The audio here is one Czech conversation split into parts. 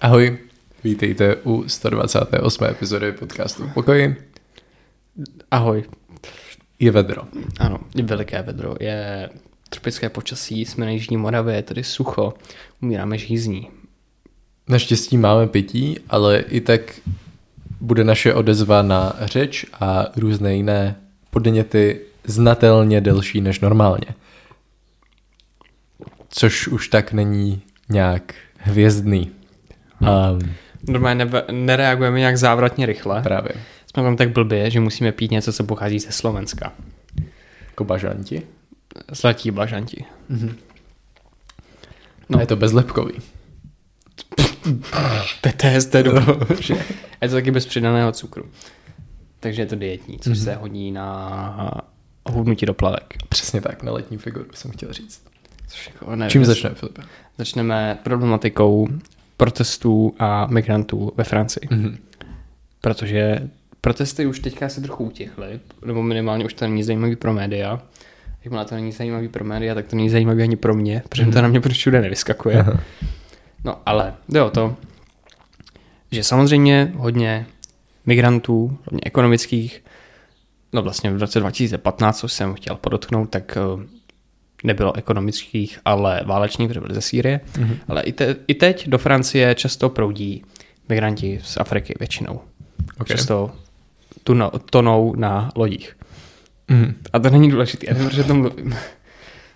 Ahoj, vítejte u 128. epizody podcastu Pokoji. Ahoj. Je vedro. Ano, je veliké vedro. Je tropické počasí, jsme na Jižní Moravě, je tady sucho, umíráme žízní. Naštěstí máme pití, ale i tak bude naše odezva na řeč a různé jiné podněty znatelně delší než normálně. Což už tak není nějak hvězdný. Um, Normálně ne- nereagujeme nějak závratně rychle. právě. Jsme tam tak blbě, že musíme pít něco, co pochází ze Slovenska. Jako bažanti. Zlatí blažanti. No. No. A je to bezlepkový. PTSD do... A je to taky bez přidaného cukru. Takže je to dietní, což se hodí na hubnutí do plavek. Přesně tak, na letní figuru jsem chtěl říct. Což jako ne, Čím začne, Filipe? Začneme problematikou protestů a migrantů ve Francii. Mhm. Protože protesty už teďka se trochu utichly, nebo minimálně už to není zajímavý pro média. Jakmile to není zajímavý pro média, tak to není zajímavý ani pro mě, protože to na mě prostě všude nevyskakuje. Aha. No ale jde o to, že samozřejmě hodně migrantů, hodně ekonomických, no vlastně v roce 2015, co jsem chtěl podotknout, tak eh, nebylo ekonomických, ale válečných, protože byly ze Sýrie. Mhm. Ale i, te, i teď do Francie často proudí migranti z Afriky většinou. Ok. Často tuno, tonou na lodích. Mhm. A to není důležité, já nevím, že o tom mluvím.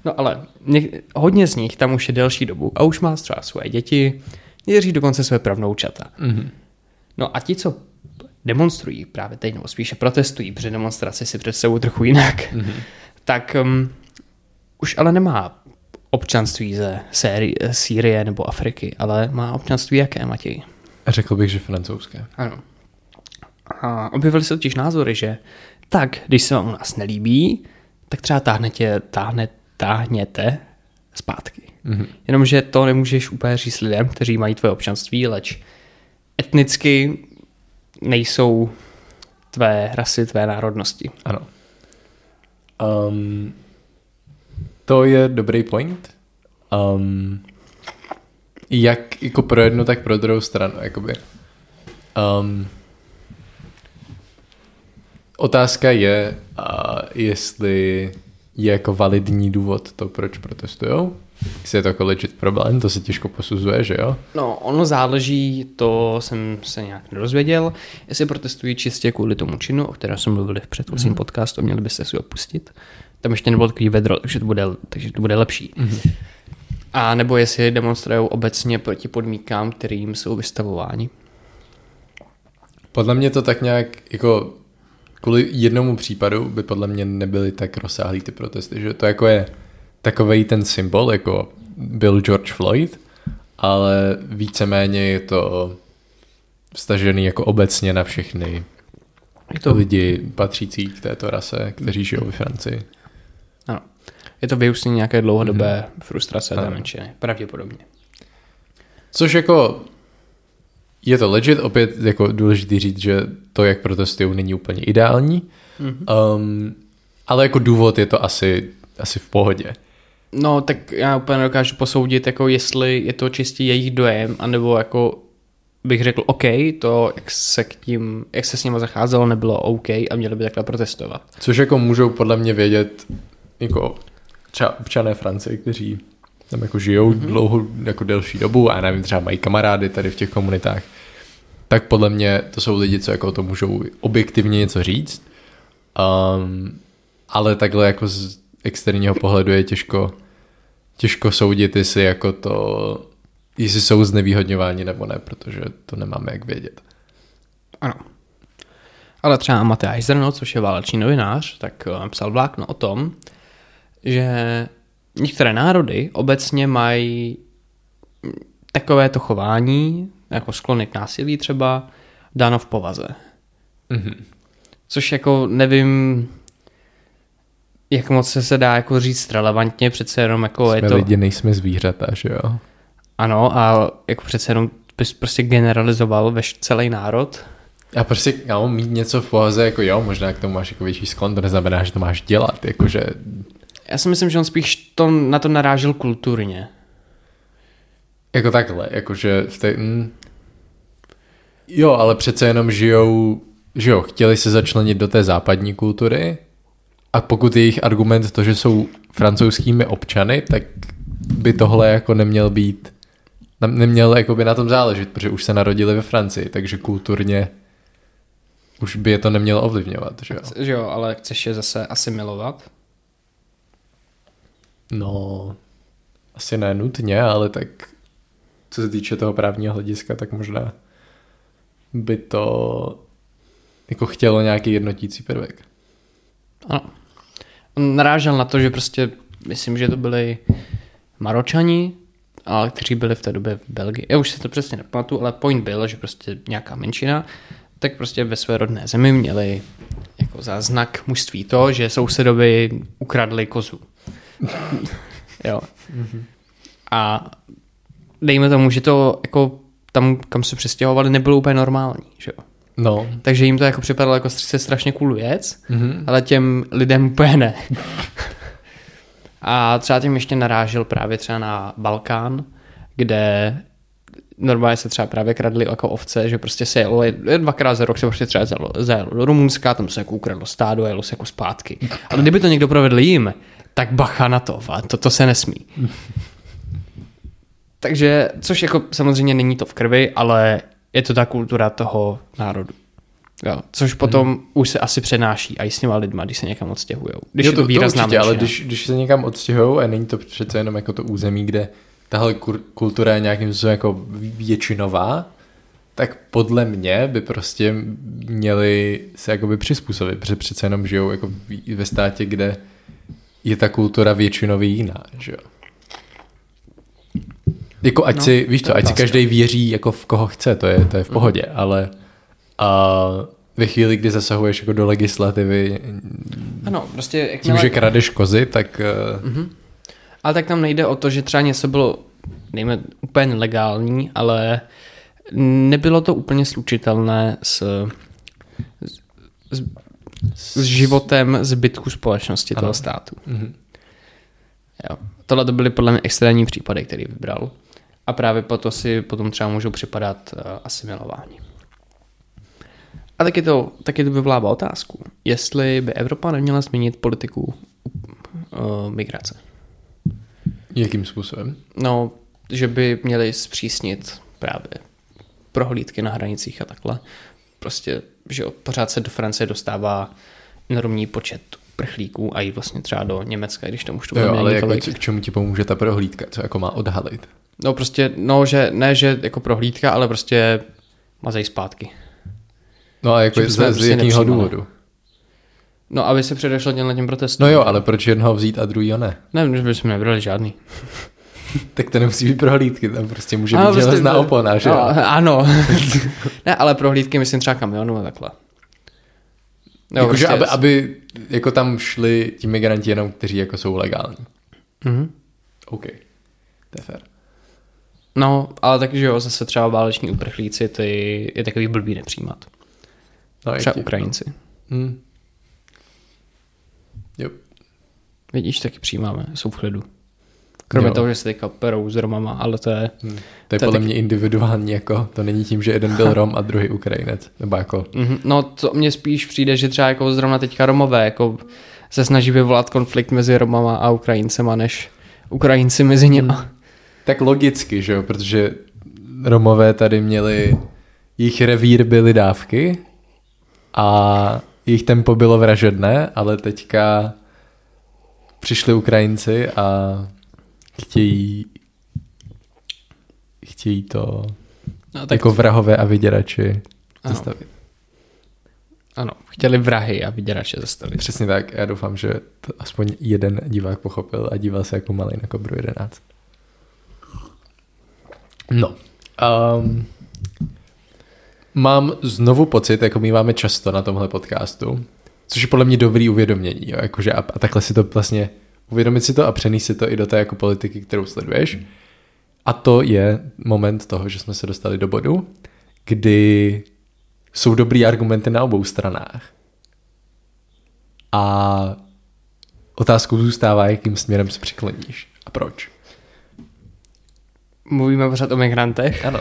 No ale něk- hodně z nich tam už je delší dobu a už má třeba svoje děti, někteří dokonce své pravnoučata. Mhm. No a ti, co demonstrují právě teď, nebo spíše protestují, protože demonstraci si představují trochu jinak, Mhm. tak um, už ale nemá občanství ze série, Sýrie nebo Afriky, ale má občanství jaké, Matěj? Řekl bych, že francouzské. Ano. A objevily se totiž názory, že tak, když se vám u nás nelíbí, tak třeba táhnete, táhne, táhněte zpátky. Mhm. Jenomže to nemůžeš úplně říct lidem, kteří mají tvoje občanství, leč etnicky nejsou tvé rasy, tvé národnosti. Ano. Um, to je dobrý point. Um, jak jako pro jednu, tak pro druhou stranu. Jakoby. Um, otázka je, uh, jestli je jako validní důvod to, proč protestujou. Jestli je to jako legit problém, to se těžko posuzuje, že jo? No, ono záleží, to jsem se nějak nedozvěděl, jestli protestují čistě kvůli tomu činu, o kterém jsme mluvili v předchozím Mhm. podcastu, měli byste si ho pustit. Tam ještě nebylo takový vedro, takže to bude, takže to bude lepší. Mhm. A nebo jestli demonstrují obecně proti podmínkám, kterým jsou vystavováni. Podle mě to tak nějak jako kvůli jednomu případu by podle mě nebyly tak rozsáhlý ty protesty, že to jako je takovej ten symbol, jako byl George Floyd, ale víceméně je to stažený jako obecně na všechny Je to, lidi patřící k této rase, kteří žijou ve Francii. Ano, je to vyústění nějaké dlouhodobé Mhm. frustrace té menšiny, pravděpodobně. Což jako je to legit, opět jako důležitý říct, že to, jak protestují, není úplně ideální, Mhm. um, ale jako důvod je to asi, asi v pohodě. No, tak já úplně nedokážu posoudit, jako jestli je to čistě jejich dojem, anebo jako bych řekl, OK, to, jak se k tím, jak se s nimi zacházelo, nebylo OK a měli by takhle protestovat. Což jako můžou podle mě vědět jako třeba občané Francie, kteří tam jako žijou mm-hmm. dlouho, jako delší dobu a nevím, třeba mají kamarády tady v těch komunitách, tak podle mě to jsou lidi, co jako o to můžou objektivně něco říct, um, ale takhle jako z externího pohledu je těžko, těžko soudit, jestli jako to, jestli jsou znevýhodňováni nebo ne, protože to nemáme jak vědět. Ano. Ale třeba Matyáš Zrno, což je válečný novinář, tak eh, psal vlákno o tom, že některé národy obecně mají takovéto chování, jako sklony k násilí třeba, dáno v povaze. Mhm. Což jako nevím, jak moc se, se dá jako říct relevantně, přece jenom jako Jsme je to... lidi, nejsme zvířata, že jo? Ano, a jako přece jenom bys prostě generalizoval veš celý národ. A prostě kámo, mít něco v povaze, jako jo, možná k tomu máš jako větší sklon, to neznamená, že to máš dělat, jakože Já si myslím, že on spíš to, na to narážel kulturně. jako takhle, jakože v té, mm, Jo, ale přece jenom žijou, že jo, chtěli se začlenit do té západní kultury a pokud je jejich argument to, že jsou francouzskými občany, tak by tohle jako neměl být, neměl jako by na tom záležet, protože už se narodili ve Francii, takže kulturně už by je to nemělo ovlivňovat, že jo? Že jo, ale chceš je zase asimilovat? No, asi ne nutně, ale tak co se týče toho právního hlediska, tak možná by to jako chtělo nějaký jednotící prvek. Ano. On narážel na to, že prostě, myslím, že to byli Maročani, ale kteří byli v té době v Belgii. Já už se to přesně nepamatuju, ale point byl, že prostě nějaká menšina, tak prostě ve své rodné zemi měli jako za znak mužství to, že sousedovi ukradli kozu. Jo. Mm-hmm. A dejme tomu, že to jako tam, kam se přestěhovali, nebylo úplně normální, že jo. No. Takže jim to jako připadalo jako se strašně cool věc, mm-hmm. ale těm lidem úplně ne. A třeba tím ještě narážil právě třeba na Balkán, kde normálně se třeba právě kradly jako ovce, že prostě se jelo, dvakrát za rok se prostě třeba zajelo, zajelo do Rumunska, tam se jako ukradlo stádo a jelo se jako zpátky. Ale kdyby to někdo provedl jim, tak bacha na to, to, to se nesmí. Takže, což jako samozřejmě není to v krvi, ale je to ta kultura toho národu. Jo, což potom hmm. už se asi přenáší a i s těma lidma, když se někam odstěhují. Když jo, to, je to výrazná to určitě, ale když, když se někam odstěhují a není to přece jenom jako to území, kde tahle kultura je nějakým způsobem jako většinová, tak podle mě by prostě měli se jakoby přizpůsobit, protože přece jenom žijou jako ve státě, kde je ta kultura většinový jiná, že jo. Jako ať no, si, víš co, ať si každý věří jako v koho chce, to je, to je v mhm. pohodě, mm. ale a ve chvíli, kdy zasahuješ jako do legislativy ano, prostě jakmile... tím, že kradeš kozy, tak... Mm-hmm. Ale tak tam nejde o to, že třeba něco bylo, nejme, úplně legální, ale nebylo to úplně slučitelné s, s, s životem zbytku společnosti ano. toho státu. Mm-hmm. Jo. Tohle to byly podle mě extrémní případy, který vybral. A právě proto si potom třeba můžou připadat uh, asimilování. A taky to, taky to vyvolává otázku, jestli by Evropa neměla změnit politiku uh, migrace. Jakým způsobem? No, že by měli zpřísnit právě prohlídky na hranicích a takhle. Prostě, že pořád se do Francie dostává enormní počet prchlíků a i vlastně třeba do Německa, když tam už to jo, ale jako, k čemu ti pomůže ta prohlídka? Co jako má odhalit? No prostě, no, že ne, že jako prohlídka, ale prostě mazej zpátky. No a jako z, z prostě jakého důvodu? No, aby se předešlo těm těm protestům. No jo, ale proč jednoho vzít a druhýho ne? Ne, že bychom nebrali žádný. tak to nemusí být prohlídky, tam prostě může ano, být prostě, železná opona, že no, Ano. ne, ale prohlídky myslím třeba kamionu a takhle. No, prostě... aby, aby jako tam šli ti migranti jenom, kteří jako jsou legální. Mhm. OK. To je fér. No, ale takže jo, zase třeba váleční uprchlíci, ty je takový blbý nepřijímat. No, třeba Ukrajinci. No. Hmm. Yep. Vidíš, taky přijímáme, jsou v klidu. Kromě jo. toho, že se teďka perou s Romama, ale to je... Hmm. To je to podle taky... mě individuální, jako to není tím, že jeden byl Rom a druhý Ukrajinec, nebo jako... Mm-hmm. No, to mně spíš přijde, že třeba jako zrovna teďka Romové, jako se snaží vyvolat konflikt mezi Romama a Ukrajincema, než Ukrajinci mezi nimi. Hmm. Tak logicky, že jo, protože Romové tady měli, jejich revír byly dávky a jejich tempo bylo vražedné, ale teďka přišli Ukrajinci a chtějí chtějí to no, tak jako vrahové a vyděrači ano. zastavit. Ano, chtěli vrahy a vyděrače zastavit. Přesně tak, já doufám, že to aspoň jeden divák pochopil a díval se jako malý na Kobru 11. No. Um, mám znovu pocit, jako my máme často na tomhle podcastu, což je podle mě dobrý uvědomění, jo, jakože a, a takhle si to vlastně uvědomit si to a přenést si to i do té jako politiky, kterou sleduješ. A to je moment toho, že jsme se dostali do bodu, kdy jsou dobrý argumenty na obou stranách. A otázkou zůstává, jakým směrem se přikloníš a proč. Mluvíme pořád o migrantech? Ano.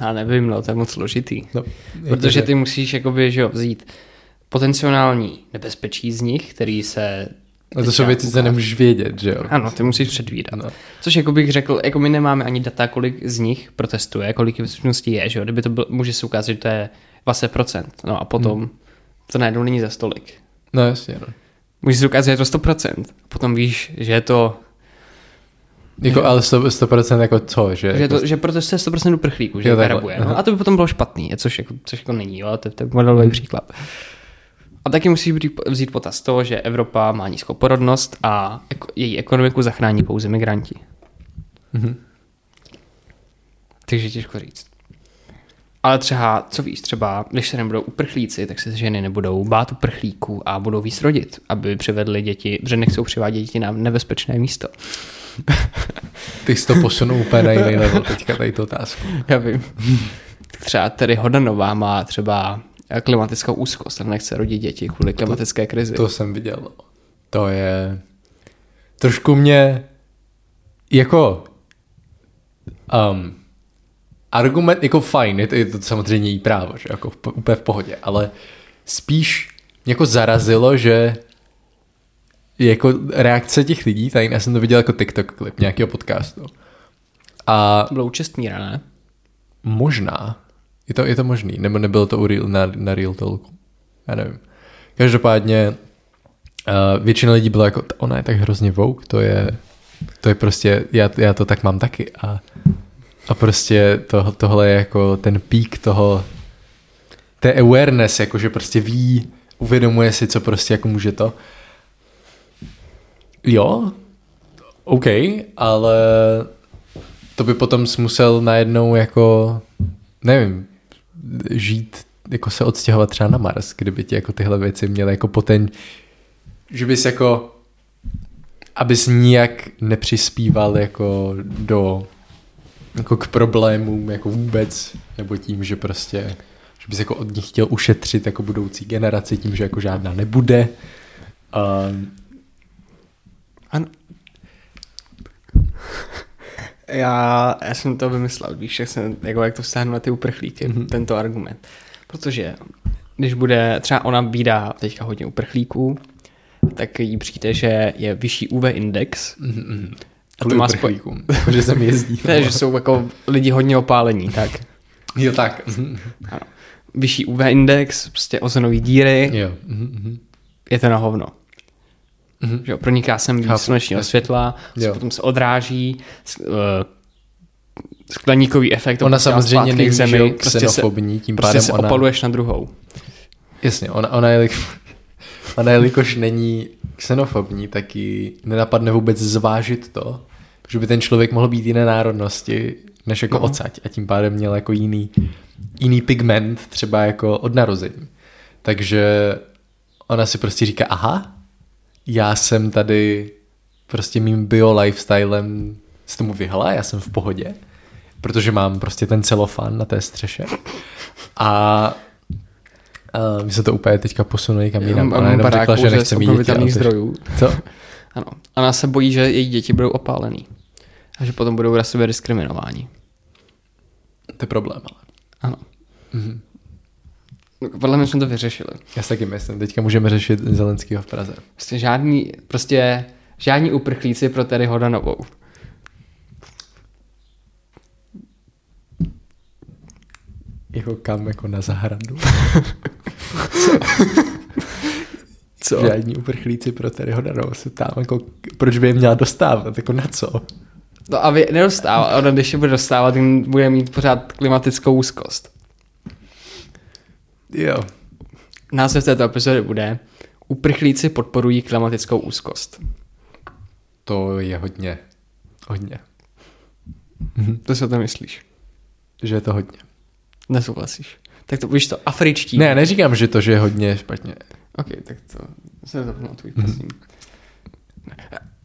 Já nevím, no, to je moc složitý. No, Protože ty musíš jakoby, že jo, vzít potenciální nebezpečí z nich, který se... No to jsou věci, co nemůžeš vědět, že jo? Ano, ty musíš předvídat. No. Což jako bych řekl, jako my nemáme ani data, kolik z nich protestuje, kolik ve skutečnosti je, že jo? Kdyby to byl, může se ukázat, že to je 20%, no a potom hmm. to najednou není za stolik. No jasně, no. Může se ukázat, že je to 100%. Potom víš, že je to, Jako, ale 100%, 100% jako co, že? že, je jako, to, že protestuje 100% uprchlíků, že Jo, aha. No, a to by potom bylo špatný, což jako, což jako není, jo? To, to je modelový příklad. A taky musíš vzít- potaz toho, že Evropa má nízkou porodnost a její ekonomiku zachrání pouze migranti. Mhm. Takže těžko říct. Ale třeba, co víš, třeba, když se nebudou uprchlíci, tak se ženy nebudou bát uprchlíků a budou víc rodit, aby přivedli děti, protože nechcou přivádět děti na nebezpečné místo. Ty jsi to posunul úplně na jiný level teďka tady tu otázku. Já vím. Třeba tedy Hodanová má třeba klimatickou úzkost a nechce rodit děti kvůli klimatické krizi. To jsem viděl. To je... Trošku mě... Jako... Um, argument, jako fajn, je to, je to samozřejmě jí právo, že jako v, úplně v pohodě, ale spíš jako zarazilo, že jako reakce těch lidí, tady já jsem to viděl jako TikTok klip nějakého podcastu. A Bylo u Čestmíra, ne? Možná. Je to, je to možný. Nebo nebylo to u Real, na, na Real Talku. Já nevím. Každopádně uh, většina lidí byla jako, ona je tak hrozně vouk, to je, to je prostě, já, já to tak mám taky. A, a prostě to, tohle je jako ten pík toho, té awareness, jako že prostě ví, uvědomuje si, co prostě jako může to. Jo, OK, ale to by potom musel najednou jako, nevím, žít, jako se odstěhovat třeba na Mars, kdyby ti jako tyhle věci měly jako poten, že bys jako, abys nijak nepřispíval jako do, jako k problémům jako vůbec, nebo tím, že prostě, že bys jako od nich chtěl ušetřit jako budoucí generaci tím, že jako žádná nebude. Um, Ano. Já, já jsem to vymyslel, víš, jak, jsem, jako jak to vztáhnu na ty uprchlíky, mm-hmm. tento argument. Protože když bude, třeba ona vídá teďka hodně uprchlíků, tak jí přijde, že je vyšší UV index. mm, A to má spoj... uprchlíkům, že sem jezdí. Ne, že jsou jako lidi hodně opálení, tak. Jo, tak. Ano. Vyšší UV index, prostě ozonový díry, Jo. mhm, je to na hovno. Mhm. Že jo, proniká sem víc Chápu, slunečního světla, Jo. potom se odráží, eh, skleníkový efekt. Ona samozřejmě není jo, prostě se, tím prostě pádem se ona... opaluješ na druhou. Jasně, ona, ona, je, ona jelikož není xenofobní, tak ji nenapadne vůbec zvážit to, že by ten člověk mohl být jiné národnosti, než jako no. ocať a tím pádem měl jako jiný, jiný pigment, třeba jako od narození. Takže ona si prostě říká, aha, já jsem tady prostě mým bio lifestylem z tomu vyhla, já jsem v pohodě, protože mám prostě ten celofán na té střeše. A Uh, my se to úplně teďka posunuli někam jinam. Ona jenom řekla, že nechce mít děti. zdrojů. Co? Ano. Ona se bojí, že její děti budou opálený. A že potom budou rasově diskriminováni. To je problém, ale. Ano. Mhm. No, Podle mě jsme to vyřešili. Já si taky myslím, teďka můžeme řešit Zelenskýho v Praze. Prostě žádný, prostě žádní uprchlíci pro Terry Hodanovou. Jako kam, jako na zahradu. Co? Žádní uprchlíci pro Terry Hodanovou se tam jako, proč by je měla dostávat, jako na co? No a vy nedostává, ona když je bude dostávat, bude mít pořád klimatickou úzkost. Jo. Název této epizody bude Uprchlíci podporují klimatickou úzkost. To je hodně. Hodně. To si o to myslíš? Že je to hodně. Nesouhlasíš. Tak to víš to, afričtí. Ne, neříkám, že to, že je hodně špatně. Ok, tak to se zapamatuj, prosím.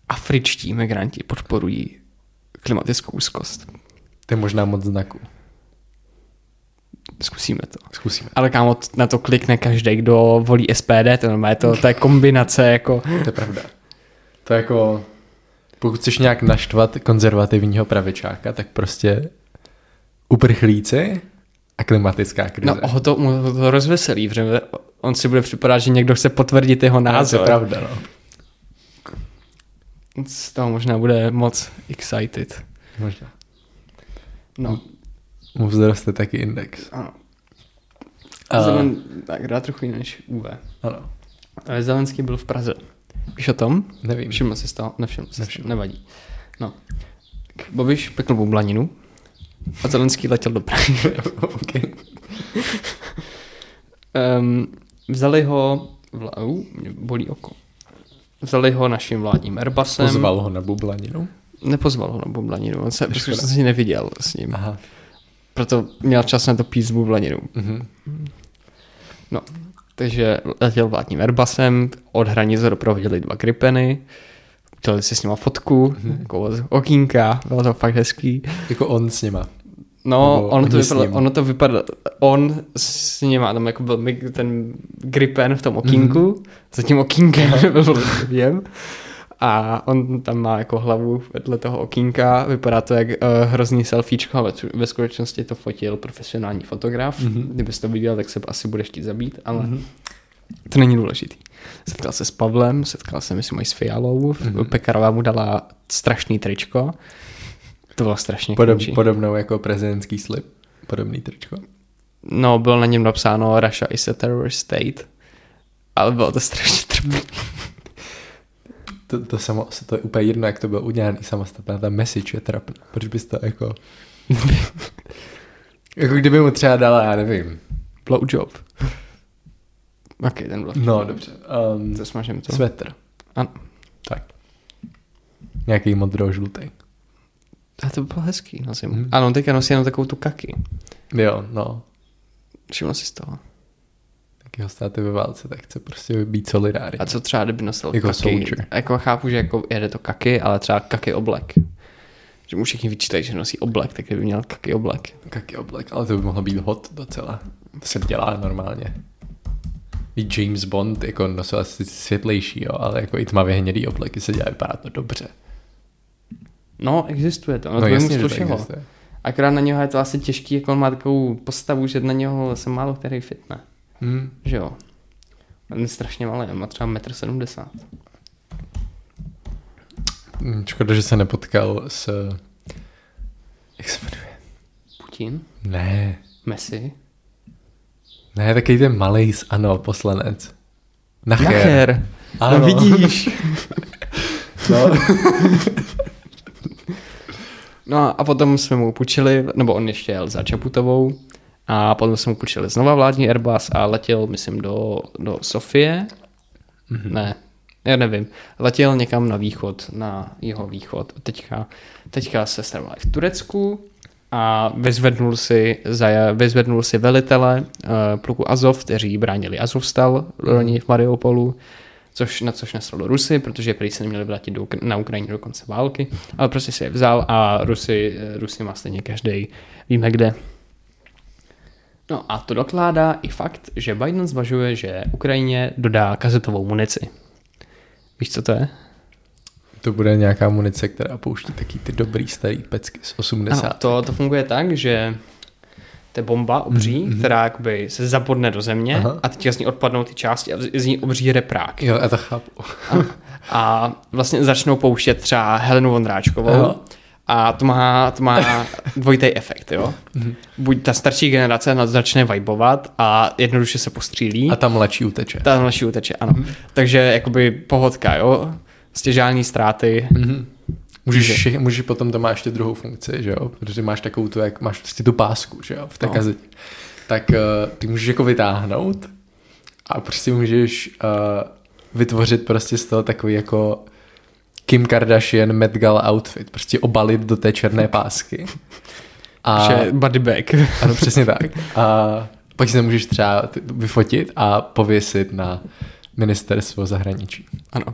Afričtí migranti podporují klimatickou úzkost. To je možná moc znaků. Zkusíme to. Zkusíme. Ale kámo, na to klikne každý, kdo volí SPD, to, normálně to, to je kombinace jako... To je pravda. To je jako, pokud chceš nějak naštvat konzervativního pravičáka, tak prostě Uprchlíci a klimatická krize. No, ho to, mu to rozveselí, protože on si bude připadat, že někdo chce potvrdit jeho No, to je názor. pravda, no. Z toho možná bude moc excited. Možná. No, Mu vzroste taky index. ano. A- Zelen, tak dá trochu jiný než UV. Ano. Ale Zelenský byl v Praze. Víš o tom? Nevím. Všiml jsi z toho? Nevšiml jsi. Nevšiml. Nevadí. No. Bobiš pekl bublaninu a Zelenský letěl do Prahy. okay. um, vzali ho, vla, uh, mě bolí oko. Vzali ho naším vládním Airbusem. Pozval ho na bublaninu. Nepozval ho na bublaninu, on se, protože jsem si neviděl s ním. Aha. Proto měl čas na to pít s bublaninou. Mhm. No, takže letěl vládním Airbusem, od hranice doprovodili dva gripeny, udělali si s nima fotku, Mhm. jako z okýnka, bylo to fakt hezký. Jako on s nima. No, Nebo ono to, vypadalo, ono to vypadalo, on s nima, tam jako byl ten gripen v tom okýnku, Mhm. mm-hmm. za tím okýnkem byl věm, a on tam má jako hlavu vedle toho okýnka, vypadá to jak uh, hrozný selfiečko, ale ve skutečnosti to fotil profesionální fotograf. Mhm. Mm-hmm. Kdybys to viděl, tak se asi budeš chtít zabít, ale mm-hmm. to není důležitý. Setkal se s Pavlem, setkal se myslím i s Fialou, Mhm. mm-hmm. Pekarová mu dala strašný tričko, to bylo strašně Podob, podobnou jako prezidentský slib. Podobný tričko. No, bylo na něm napsáno Russia is a terrorist state, ale bylo to strašně trpný. To, to, samo, to je úplně jedno, jak to bylo udělané samostatná. Ta message je trapná. Proč bys to jako... jako kdyby mu třeba dala, já nevím. Blowjob. Ok, ten byl. No, dobře. Um, To smažím to. svetr. Ano. Tak. Nějaký modro-žlutý. A to bylo hezký na zimu. Mhm. Mm. Ano, teďka nosí jenom takovou tu kaky. Jo, no. Všiml si z toho. Tak jeho státy ve válce, tak chce prostě být solidární. A co třeba, kdyby nosil Jako kaky? soldier. Jako chápu, že jako jede to kaky, ale třeba kaky oblek. Že mu všichni vyčítají, že nosí oblek, tak kdyby měl kaky oblek. Jaký oblek, ale to by mohlo být hot docela. To se dělá normálně. I James Bond jako nosil asi světlejší, jo, ale jako i tmavě hnědý obleky se dělá, vypadá to dobře. No, existuje to. No, No, to mu jasně, to slušelo. existuje. Akorát na něho je to asi těžký, jako on má takovou postavu, že na něho se málo který fitne. Hmm. Že jo? On je strašně malý, on má třeba 1,70 m. Hmm, Škoda, že se nepotkal s... Jak se jmenuje? Putin, Ne, Messi. ne, takový ten malý z ANO poslanec. Nacher. Nacher. Ano. No vidíš. No. No a potom jsme mu půjčili, nebo on ještě jel za Čaputovou, a potom jsme mu půjčili znova vládní Airbus a letěl, myslím, do, do Sofie. Mm-hmm. Ne, já nevím. Letěl někam na východ, na jeho východ. Teďka, teďka se stravoval v Turecku a vyzvednul si, za, vyzvednul si velitele uh, pluku Azov, kteří bránili Azovstal loni v Mariupolu, což, na což naslalo Rusy, protože prý se neměli vrátit do, na Ukrajině do konce války, ale prostě si je vzal a Rusy, eh, Rusy má stejně každý, víme kde. No a to dokládá i fakt, že Biden zvažuje, že Ukrajině dodá kazetovou munici. Víš, co to je? To bude nějaká munice, která pouští taky ty dobrý starý pecky z 80. Ano, to, to funguje tak, že to je bomba obří, mm-hmm. která jakoby se zapodne do země Aha. A teďka z ní odpadnou ty části a z ní obří reprák. Jo, já to chápu. A, a vlastně začnou pouštět třeba Helenu Vondráčkovou Aha. A to má, to má dvojitý efekt, jo. Buď ta starší generace začne vibovat a jednoduše se postřílí. A tam mladší uteče. ta mladší uteče, ano. Takže jakoby pohodka, jo. Stěžální ztráty. Mhm. Můžeš, vše, můžeš potom to má ještě druhou funkci, že jo? Protože máš takovou tu, jak máš prostě tu pásku, že jo? V té no. kazetě. Tak uh, ty můžeš jako vytáhnout a prostě můžeš uh, vytvořit prostě z toho takový jako Kim Kardashian Met Gala outfit. Prostě obalit do té černé pásky. A, Že body bag. ano, přesně tak. A pak si to můžeš třeba vyfotit a pověsit na ministerstvo zahraničí. Ano.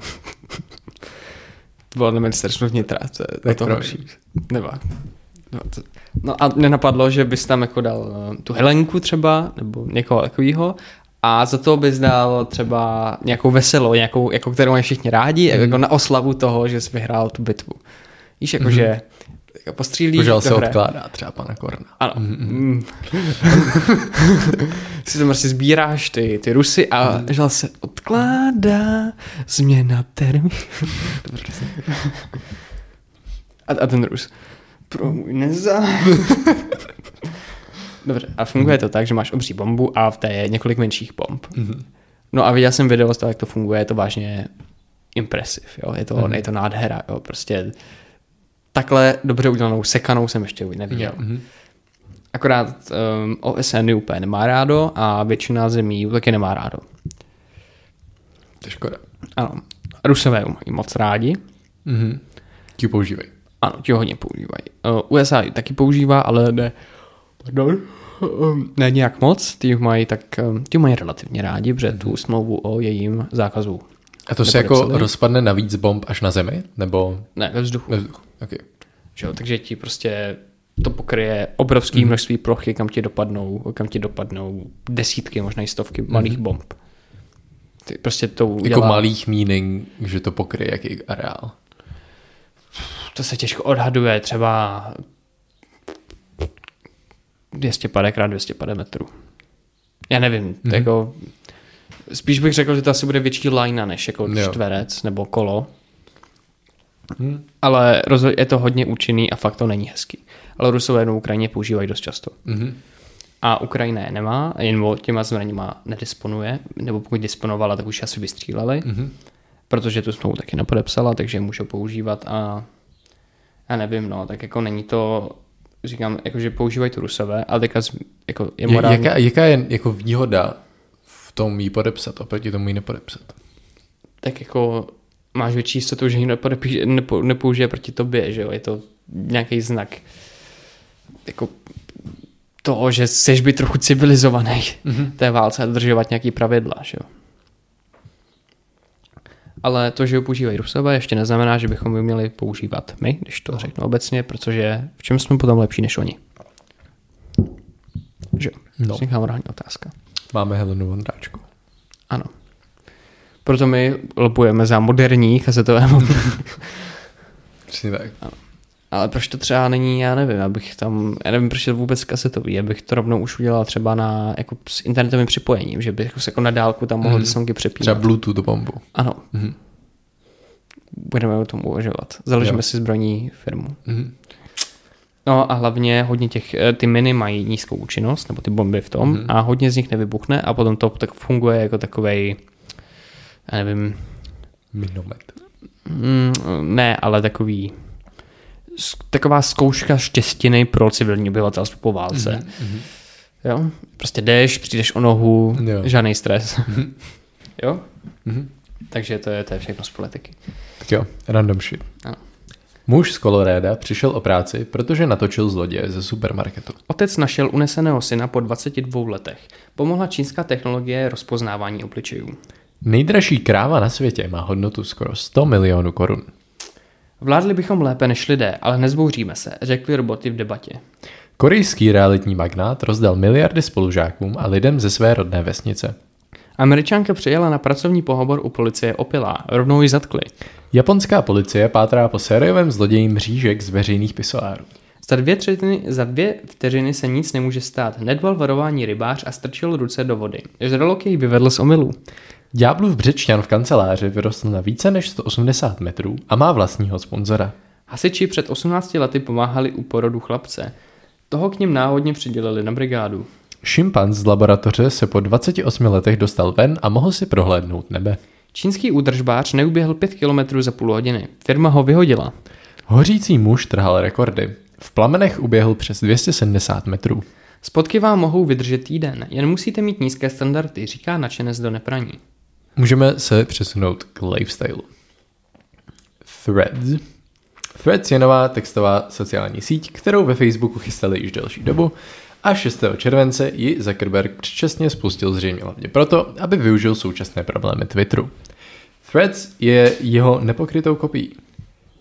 To bylo na ministerstvu vnitra, to je to, Tak to horší. Nebo, no, to, no a nenapadlo, že bys tam jako dal eh, tu Helenku třeba, nebo někoho takového, a za to bys dal třeba nějakou veselou, nějakou, jako kterou mají všichni rádi, mm. jako na oslavu toho, že jsi vyhrál tu bitvu. Víš, jako mm. že postřílí. Požal se odkládá třeba pana Korna. Ano. Mm. si tam prostě sbíráš ty, ty Rusy a mm. žal se odkládá změna termínu. Dobře. a, a ten Rus. Pro můj neza. Dobře, a funguje to tak, že máš obří bombu a v té je několik menších bomb. Mhm. No a viděl jsem video z toho, jak to funguje, je to vážně impresiv, jo, je to, Mhm. je to nádhera, jo, prostě takhle dobře udělanou sekanou jsem ještě neviděl. Mhm. Akorát um, OSN ji úplně nemá rádo a většina zemí taky nemá rádo. To je škoda. Ano, Rusové mají moc rádi, Mhm. Ti používají. ano, ti ho hodně používají. Uh, USA ji taky používá, ale ne, pardon, ne nějak moc, ty mají tak, um, ty mají relativně rádi, protože tu smlouvu o jejím zákazu A to se jako rozpadne na víc bomb až na zemi? Nebo ne, ve vzduchu. ve vzduchu? Okay. Že jo? Takže ti prostě to pokryje obrovské mm. množství plochy, kam ti dopadnou, kam ti dopadnou desítky, možná i stovky mm. malých bomb. Ty prostě to udělá, Jako malých meaning, že to pokryje jaký areál. to se těžko odhaduje, třeba 250 krát 250 metrů. Já nevím, mm. Mhm. jako spíš bych řekl, že to asi bude větší lajna než jako Jo. čtverec nebo kolo. Hm. Ale je to hodně účinný a fakt to není hezký. Ale Rusové na Ukrajině používají dost často. Mhm. A Ukrajina je nemá, jen těma zbraněma nedisponuje, nebo pokud disponovala, tak už asi vystříleli, Mhm. protože tu smlouvu taky nepodepsala, takže je můžou používat a já nevím, no, tak jako není to, říkám, jako že používají to Rusové, ale teďka jako je morálně, jaká, jaká je jako výhoda v tom jí podepsat, oproti tomu jí nepodepsat? tak jako máš větší jistotu, že ji nepo, nepoužije proti tobě, že jo, je to nějaký znak jako toho, že chceš být trochu civilizovaný Mhm. té válce a dodržovat nějaký pravidla, že jo. Ale to, že ji používají Rusové, ještě neznamená, že bychom ji měli používat my, když to řeknu obecně, protože v čem jsme potom lepší než oni? Že? No. No. morální otázka. Máme Helenu Vondráčku. Ano. Proto my lobujeme za moderní kazetové mobily. Přesně tak. Ale proč to třeba není, já nevím, abych tam, já nevím, proč je to vůbec kasetový, abych to rovnou už udělal třeba na, jako s internetovým připojením, že bych se jako na dálku tam mohl Mhm. ty songy přepínat. Třeba Bluetooth bombu. Ano, Mhm. budeme o tom uvažovat. Založíme Jo. si zbrojní firmu. Mhm. No a hlavně hodně těch, eh, ty miny mají nízkou účinnost, nebo ty bomby v tom, Mhm. a hodně z nich nevybuchne a potom to tak funguje jako takovej, já nevím, Minomet. Mm, ne, ale takový taková zkouška štěstiny pro civilní obyvatelstvo po válce. Mhm. Jo? Prostě jdeš, přijdeš o nohu, Jo. žádný stres. Mhm. jo? Mhm. Takže to je, to je všechno z politiky. Tak jo, random shit. Ano. Muž z Koloréda přišel o práci, protože natočil zloděje ze supermarketu. Otec našel uneseného syna po 22 letech. Pomohla čínská technologie rozpoznávání obličejů. Nejdražší kráva na světě má hodnotu skoro 100 milionů korun. Vládli bychom lépe než lidé, ale nezbouříme se, řekli roboty v debatě. Korejský realitní magnát rozdal miliardy spolužákům a lidem ze své rodné vesnice. Američanka přijela na pracovní pohovor u policie opilá, rovnou ji zatkli. Japonská policie pátrá po sériovém zloději mřížek z veřejných pisoárů. Za dvě, třetiny, za dvě vteřiny se nic nemůže stát. Nedbal varování rybář a strčil ruce do vody. Žralok jej vyvedl z omylu. Ďáblův břečťan v kanceláři vyrostl na více než 180 metrů a má vlastního sponzora. Hasiči před 18 lety pomáhali u porodu chlapce. Toho k něm náhodně přidělili na brigádu. Šimpanz z laboratoře se po 28 letech dostal ven a mohl si prohlédnout nebe. Čínský údržbář neuběhl 5 km za půl hodiny. Firma ho vyhodila. Hořící muž trhal rekordy. V plamenech uběhl přes 270 metrů. Spotky vám mohou vydržet týden, jen musíte mít nízké standardy, říká načenec do nepraní. Můžeme se přesunout k lifestylu. Threads. Threads je nová textová sociální síť, kterou ve Facebooku chystali již delší dobu a 6. července ji Zuckerberg předčasně spustil zřejmě hlavně proto, aby využil současné problémy Twitteru. Threads je jeho nepokrytou kopií.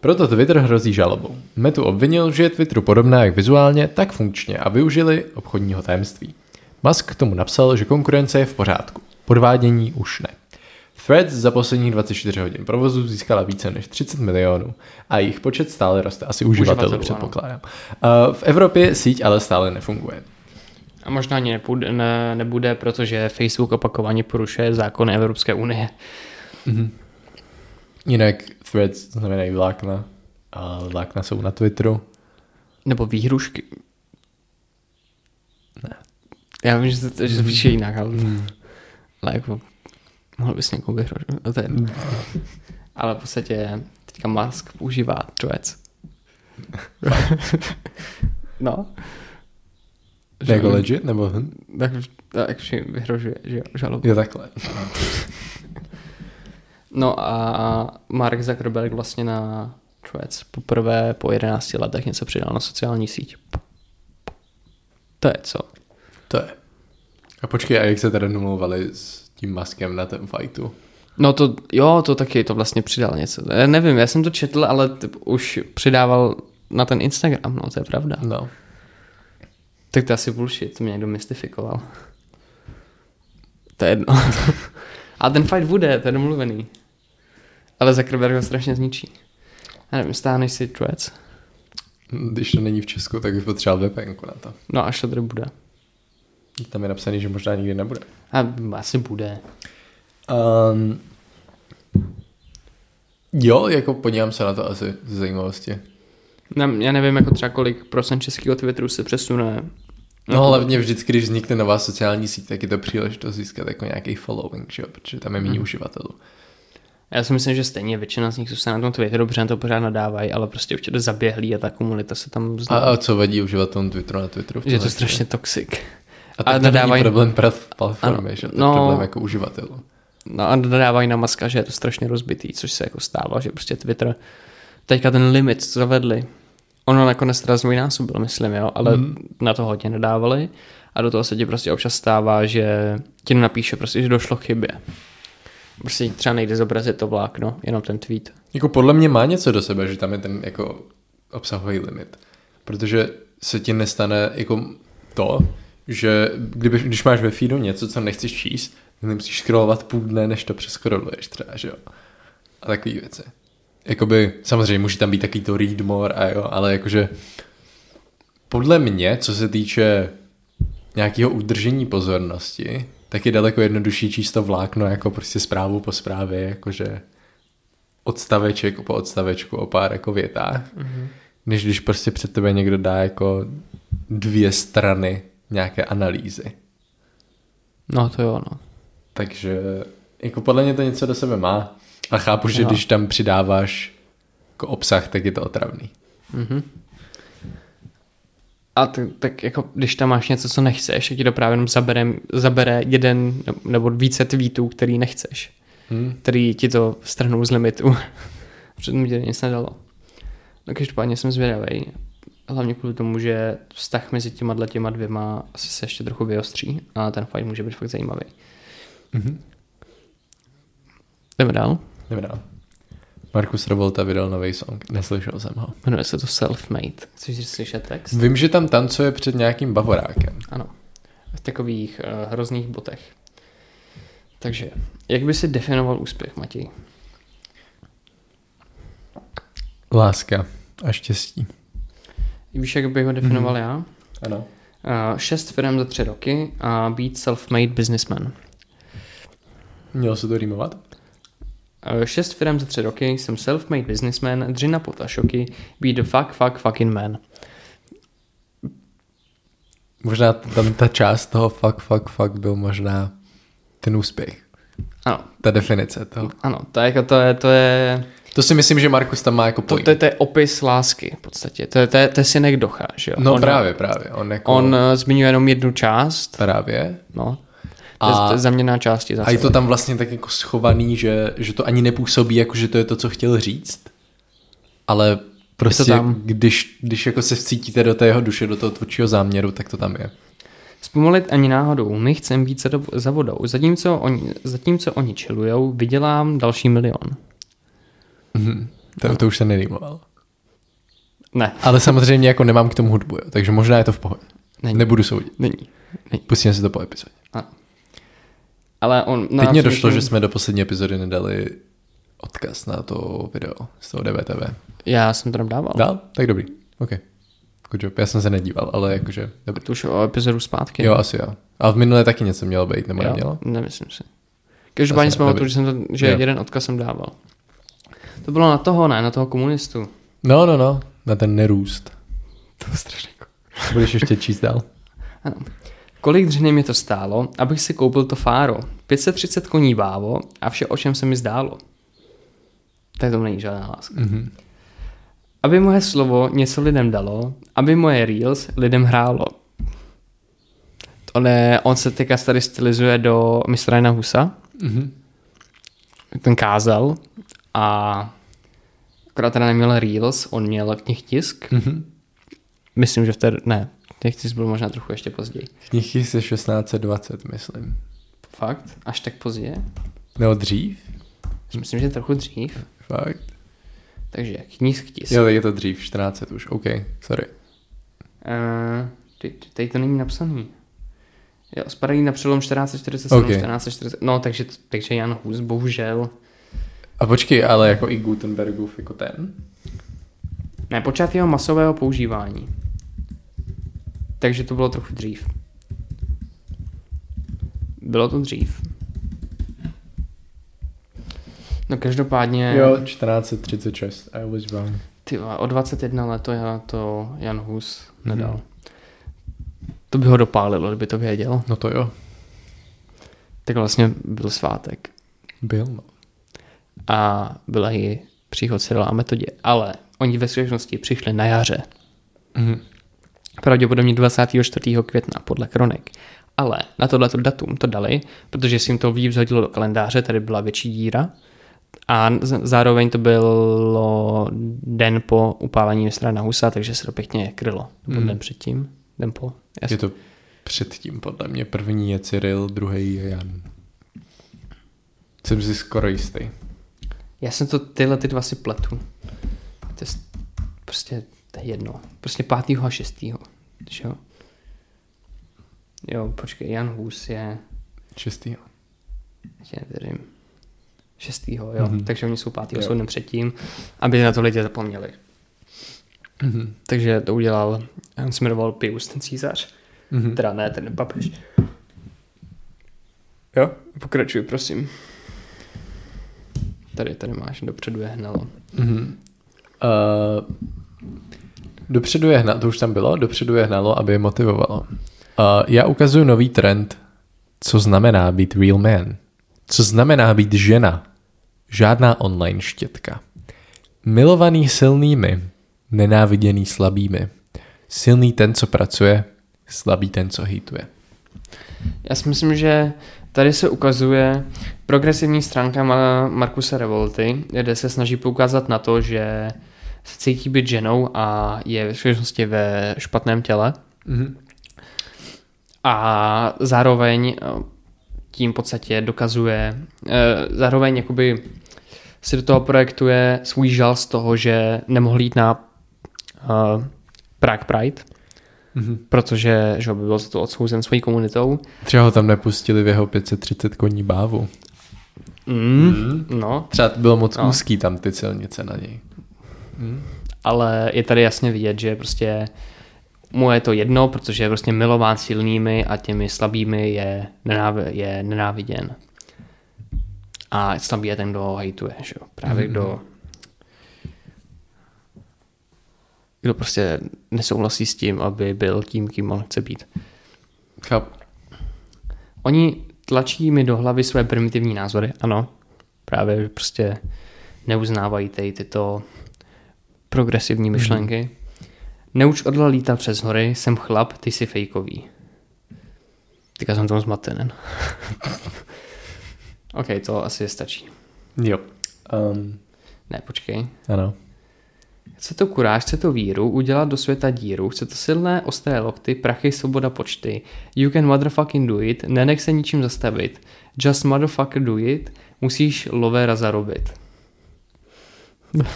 Proto Twitter hrozí žalobou. Metu obvinil, že je Twitteru podobná jak vizuálně, tak funkčně a využili obchodního tajemství. Musk k tomu napsal, že konkurence je v pořádku. Podvádění už ne. Threads za posledních 24 hodin provozu získala více než 30 milionů a jejich počet stále roste, asi uživatelů, Uživatelů, předpokládám. Uh, v Evropě síť ale stále nefunguje. A možná ani nepůjde, ne, nebude, protože Facebook opakovaně porušuje zákony Evropské unie. Jinak Threads znamenají vlákna a vlákna jsou na Twitteru. Nebo výhrušky. Ne. Já vím, že to, že to píše jinak, ale, ale jako mohl bys někomu vyhrožovat. No, to je ale v podstatě teďka Musk používá Threads. no. Že- Jako legit? Nebo hm? Tak, tak že vyhrožuje, že jo, žalobu. je takhle. No a Mark Zuckerberg vlastně na Threads poprvé po 11 letech něco přidal na sociální síť. To je co? To je. A počkej, a jak se teda domlouvali s tím maskem na tom fightu? No to, jo, to taky to vlastně přidal něco. Já nevím, já jsem to četl, ale typ, už přidával na ten Instagram, no to je pravda. No. Tak to asi bullshit, to mě někdo mystifikoval. To je jedno. a ten fight bude, to je domluvený. Ale Zuckerberg ho strašně zničí. Já nevím, stáneš si Threads? Když to není v Česku, tak bych potřeboval VPNku na to. No to tady bude. Tam je napsaný, že možná nikdy nebude. A asi bude. Um, jo, jako podívám se na to asi z zajímavosti. Já nevím, jako třeba kolik procent českého Twitteru se přesune. No hlavně vždycky, když vznikne nová sociální síť, tak je to příležitost získat jako nějaký following, že jo? protože tam je méně Mhm. uživatelů. Já si myslím, že stejně většina z nich zůstane na tom Twitteru, protože na to pořád nadávají, ale prostě už to zaběhlí a ta komunita se tam A, zná. a co vadí uživatelům Twitteru na Twitteru? že je to strašně toxic. A a tak to není nadávají- problém prat- platformy, Ano, že? To je no. problém jako uživatelů. No a nadávají na Maska, že je to strašně rozbitý, což se jako stává, že prostě Twitter, teďka ten limit, co zavedli, ono nakonec teda zdvojnásobil, myslím, jo, ale Mhm. na to hodně nedávali a do toho se ti prostě občas stává, že ti napíše prostě, že došlo k chybě. Prostě třeba nejde zobrazit to vlákno, jenom ten tweet. Jako podle mě má něco do sebe, že tam je ten jako obsahový limit. Protože se ti nestane jako to, že kdyby, když máš ve feedu něco, co nechceš číst, tak nemusíš scrollovat půl dne, než to přeskroluješ třeba, že jo. A takové věci. Jakoby, samozřejmě může tam být takový to read more a jo, ale jakože podle mě, co se týče nějakého udržení pozornosti, tak je daleko jednodušší číst to vlákno jako prostě zprávu po zprávě, jakože odstaveček po odstavečku o pár jako větách, mm-hmm. než když prostě před tebe někdo dá jako dvě strany nějaké analýzy. No to jo, no. Takže jako podle mě to něco do sebe má. A chápu, že Jo. když tam přidáváš jako obsah, tak je to otravný. Mhm. A tak, tak jako, když tam máš něco, co nechceš, tak ti to právě jenom zabere, zabere jeden nebo více tweetů, který nechceš. Hm? Který ti to strhnou z limitu. Předtím mi to nic nedalo. No každopádně jsem zvědavý. Hlavně kvůli tomu, že vztah mezi těma těma dvěma asi se ještě trochu vyostří a ten fight může být fakt zajímavý. Mhm. Jdeme dál. Jdeme dál. Markus Revolta vydal nový song, neslyšel jsem ho. Jmenuje se to Self-Made. Chceš říct slyšet text? Vím, že tam tancuje před nějakým bavorákem. Ano. V takových uh, hrozných botech. Takže, jak by si definoval úspěch, Matěj? Láska a štěstí. Víš, jak bych ho definoval mm. já? Ano. Uh, šest firm za tři roky a být self-made businessman. Mělo se to rýmovat? Uh, šest firm za tři roky, jsem self-made businessman, dřina potašoky, be the fuck, fuck, fucking man. Možná tam ta část toho fuck, fuck, fuck byl možná ten úspěch. Ano, Ta definice toho. ano, je, jako- to je, to je, To si myslím, že Markus tam má jako to, point. to, je, to je opis lásky v podstatě. To je, to je, to je synek Docha, že jo? No on, právě, právě. On jako... On uh, zmiňuje jenom jednu část, Právě. no. To A- to je zaměná části za A je to tam vlastně tak jako schovaný, že, že to ani nepůsobí jako, že to je to, co chtěl říct. Ale prostě, tam. když, když jako se vcítíte do té jeho duše, do toho tvůrčího záměru, tak to tam je. Zpomalit ani náhodou, my chceme být za, do, za vodou. Zatímco oni, zatímco oni chillujou, vydělám další milion. Mhm. To, to už se nerýmoval. Ne, Ale samozřejmě jako nemám k tomu hudbu, jo, takže možná je to v pohodě. není. Nebudu soudit. Není. není. Pustíme si to po epizodě. Ano. Ale on... Teď mě došlo, že jsme do poslední epizody nedali odkaz na to video z toho DVTV. Já jsem to dával. Dal? Tak dobrý. OK. Good job. Já jsem se nedíval, ale jakože dobrý. To už o epizodu zpátky. Jo, asi jo. A v minulé taky něco mělo být, nebo jo, nemělo? Nemyslím si. Každopádně jsme o to, že, jsem to, že Jo. jeden odkaz jsem dával. To bylo na toho, ne? Na toho komunistu. No, no, no. Na ten nerůst. To je strašně Budeš ještě číst dál? Ano. Kolik dřiny mi to stálo, abych si koupil to fáro? 530 koní bávo a vše, o čem se mi zdálo. Tak to není žádná láska. Mhm. Aby moje slovo něco lidem dalo, aby moje reels lidem hrálo. To ne, on se teďka tady stylizuje do mistra Jana Husa, Mhm. ten kázal a akorát teda neměl reels, on měl knihtisk. Mhm. Myslím, že v té, ne, knihtisk byl možná trochu ještě později. Knihy se 1620, myslím. Fakt? Až tak pozdě? Nebo dřív? Myslím, že trochu dřív. Fakt? Takže knihtisk. Jo, je to dřív, 14 už, OK, sorry. Uh, tady to není napsaný. Jo, spadají na přelom 1447, Ok. 1440. No, takže, takže Jan Hus, bohužel. A počkej, ale jako i Gutenbergův jako ten? Ne, počát jeho masového používání. Takže to bylo trochu dřív. Bylo to dřív. No každopádně, Jo, 1436, I was wrong. ty o 21 let to, já- to Jan Hus nedal. Hmm. To by ho dopálilo, kdyby to věděl. No to jo, Tak vlastně byl svátek. byl no. A byla i příchod Cyrila a metodě. Ale oni ve skutečnosti přišli na jaře. Mhm. Pravděpodobně 24. května podle kronik. Ale na tohleto datum to dali, protože si jim to víc hodilo do kalendáře, tady byla větší díra. A zároveň to bylo den po upálení mistra na Husa, takže se to pěkně krylo. Mm. den předtím, den po. Já Je to předtím, podle mě. První je Cyril, druhý je Jan. Jsem si skoro jistý. Já jsem to tyhle ty dva si pletu. To je prostě to je jedno. Prostě pátýho a šestýho. Že jo? Jo, počkej, Jan Hus je, Šestýho. já nevěřím, šestýho, jo. Mhm. Mm-hmm. Takže oni jsou pátýho, Jo. jsou den předtím, aby na to lidi zapomněli. Mhm. Takže to udělal, on se jmenoval Pius, ten císař. Mhm. Teda ne, ten papež. Jo, pokračuj, prosím. Tady, tady máš, dopředu je hnalo. Mhm. Uh, dopředu je hnalo, to už tam bylo, dopředu je hnalo, aby je motivovalo. Uh, já ukazuju nový trend, co znamená být real man. Co znamená být žena. Žádná online štětka. Milovaný silnými, nenáviděný slabými. Silný ten, co pracuje, slabý ten, co hejtuje. Já si myslím, že tady se ukazuje progresivní stránka Ma- Markusa Revolty, kde se snaží poukázat na to, že se cítí být ženou a je ve skutečnosti ve špatném těle. Mhm. A zároveň eh, tím v podstatě dokazuje, eh, zároveň jakoby si do toho projektuje svůj žal z toho, že nemohl jít na uh, Prague Pride, Mhm. protože že by byl za to odsouzen svojí komunitou. Třeba ho tam nepustili v jeho 530 koní bávu. Mm, No, Třeba to bylo moc No. úzký tam ty silnice na něj. ale je tady jasně vidět, že prostě mu je to jedno, protože je prostě milován silnými a těmi slabými je, nenáv- je nenáviděn. A slabý je ten, kdo ho hejtuje, že jo? Právě Mhm. kdo kdo prostě nesouhlasí s tím, aby byl tím, kým on chce být. Chápu. Oni tlačí mi do hlavy své primitivní názory, ano. Právě prostě neuznávají tady tyto progresivní myšlenky. Mm. Neuč odla lítat přes hory, jsem chlap, ty jsi fejkový. Teďka jsem tomu zmatený. OK, to asi stačí. Jo. Um, Ne, počkej. ano. Chce to kuráž, chce to víru, udělat do světa díru, chce to silné, ostré lokty, prachy, svoboda počty. You can motherfucking do it, nenech se ničím zastavit. Just motherfucker do it, musíš lovéra zarobit.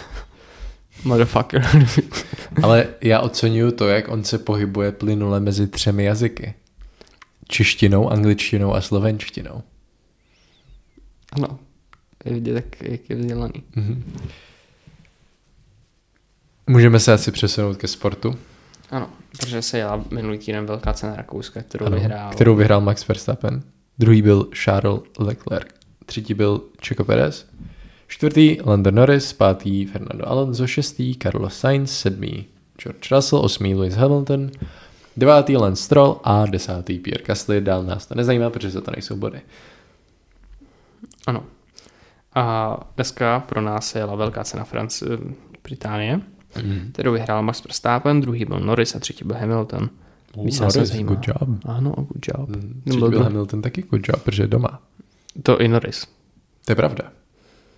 motherfucker. Ale já oceňuju to, jak on se pohybuje plynule mezi třemi jazyky. Češtinou, angličtinou a slovenštinou. Ano. Je vidět, jak, jak je vzdělaný. Mhm. Můžeme se asi přesunout ke sportu, Ano, protože se jela minulý týden velká cena Rakouska, kterou ano, vyhrál. kterou vyhrál Max Verstappen. Druhý byl Charles Leclerc. Třetí byl Checo Perez. Čtvrtý Lando Norris, pátý Fernando Alonso, šestý Carlos Sainz, sedmý George Russell, osmý Lewis Hamilton, devátý Lance Stroll a desátý Pierre Gasly. Dál nás to nezajímá, protože to nejsou body. Ano. A dneska pro nás jela velká cena Francie, Británie, Mm. kterou vyhrál Max Verstappen, druhý byl Norris a třetí byl Hamilton. Víc nás Norris, nezajímá. good job. Ano, good job. Mm. Byl Třetí byl druhý. Hamilton taky good job, protože je doma. To i Norris. To je pravda.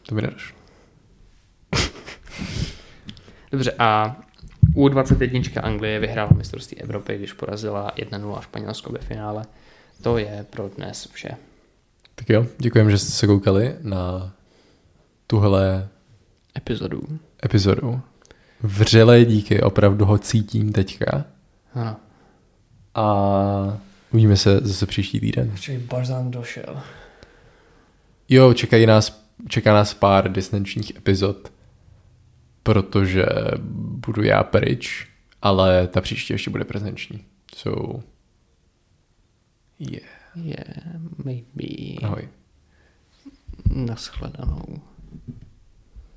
To mi nedošlo. Dobře, a U21 Anglie vyhrála mistrovství Evropy, když porazila 1-0 Španělsko ve finále. To je pro dnes vše. Tak jo, děkujeme, že jste se koukali na tuhle Epizodu. epizodu. Vřelé díky, opravdu ho cítím teďka. Ano. A uvidíme se zase příští týden. Čili Barzán došel. Jo, čekají nás, čeká nás pár distančních epizod, protože budu já pryč, ale ta příští ještě bude prezenční. So, yeah. Yeah, maybe. Ahoj. Naschledanou.